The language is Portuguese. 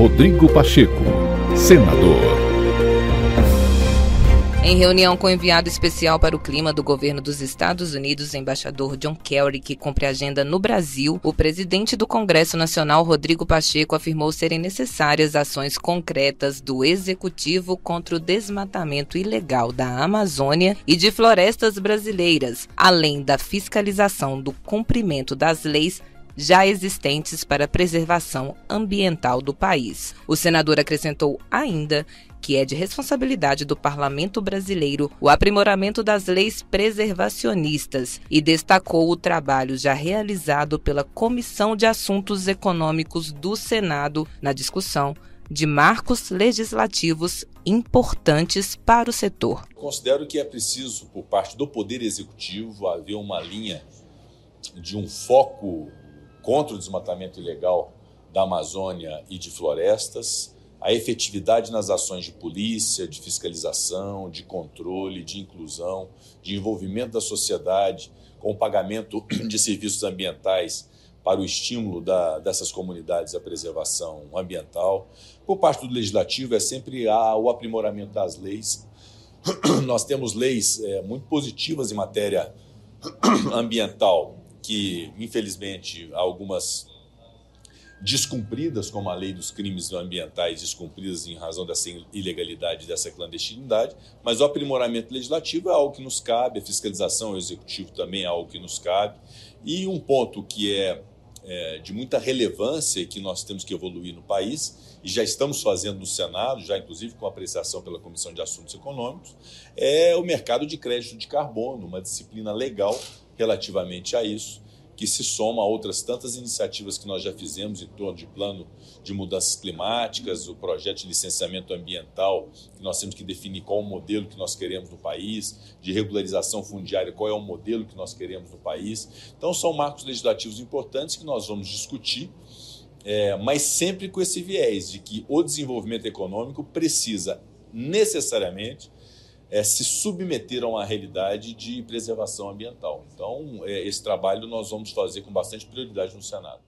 Rodrigo Pacheco, senador. Em reunião com o enviado especial para o clima do governo dos Estados Unidos, embaixador John Kerry, que cumpre agenda no Brasil, o presidente do Congresso Nacional, Rodrigo Pacheco, afirmou serem necessárias ações concretas do executivo contra o desmatamento ilegal da Amazônia e de florestas brasileiras, além da fiscalização do cumprimento das leis já existentes para a preservação ambiental do país. O senador acrescentou ainda que é de responsabilidade do parlamento brasileiro o aprimoramento das leis preservacionistas e destacou o trabalho já realizado pela Comissão de Assuntos Econômicos do Senado na discussão de marcos legislativos importantes para o setor. Considero que é preciso, por parte do Poder Executivo, haver uma linha de um foco contra o desmatamento ilegal da Amazônia e de florestas, a efetividade nas ações de polícia, de fiscalização, de controle, de inclusão, de envolvimento da sociedade com o pagamento de serviços ambientais para o estímulo da, dessas comunidades à preservação ambiental. Por parte do legislativo, é sempre a, o aprimoramento das leis. Nós temos leis é, muito positivas em matéria ambiental, que, infelizmente, algumas descumpridas, como a lei dos crimes ambientais descumpridas em razão dessa ilegalidade, dessa clandestinidade, mas o aprimoramento legislativo é algo que nos cabe, a fiscalização, o executivo também é algo que nos cabe. E um ponto que é, é de muita relevância que nós temos que evoluir no país, e já estamos fazendo no Senado, já inclusive com apreciação pela Comissão de Assuntos Econômicos, é o mercado de crédito de carbono, uma disciplina legal relativamente a isso que se soma a outras tantas iniciativas que nós já fizemos em torno de plano de mudanças climáticas, o projeto de licenciamento ambiental, que nós temos que definir qual o modelo que nós queremos no país, de regularização fundiária, qual é o modelo que nós queremos no país. Então, são marcos legislativos importantes que nós vamos discutir, é, mas sempre com esse viés de que o desenvolvimento econômico precisa necessariamente é, se submeteram à realidade de preservação ambiental. Então, é, esse trabalho nós vamos fazer com bastante prioridade no Senado.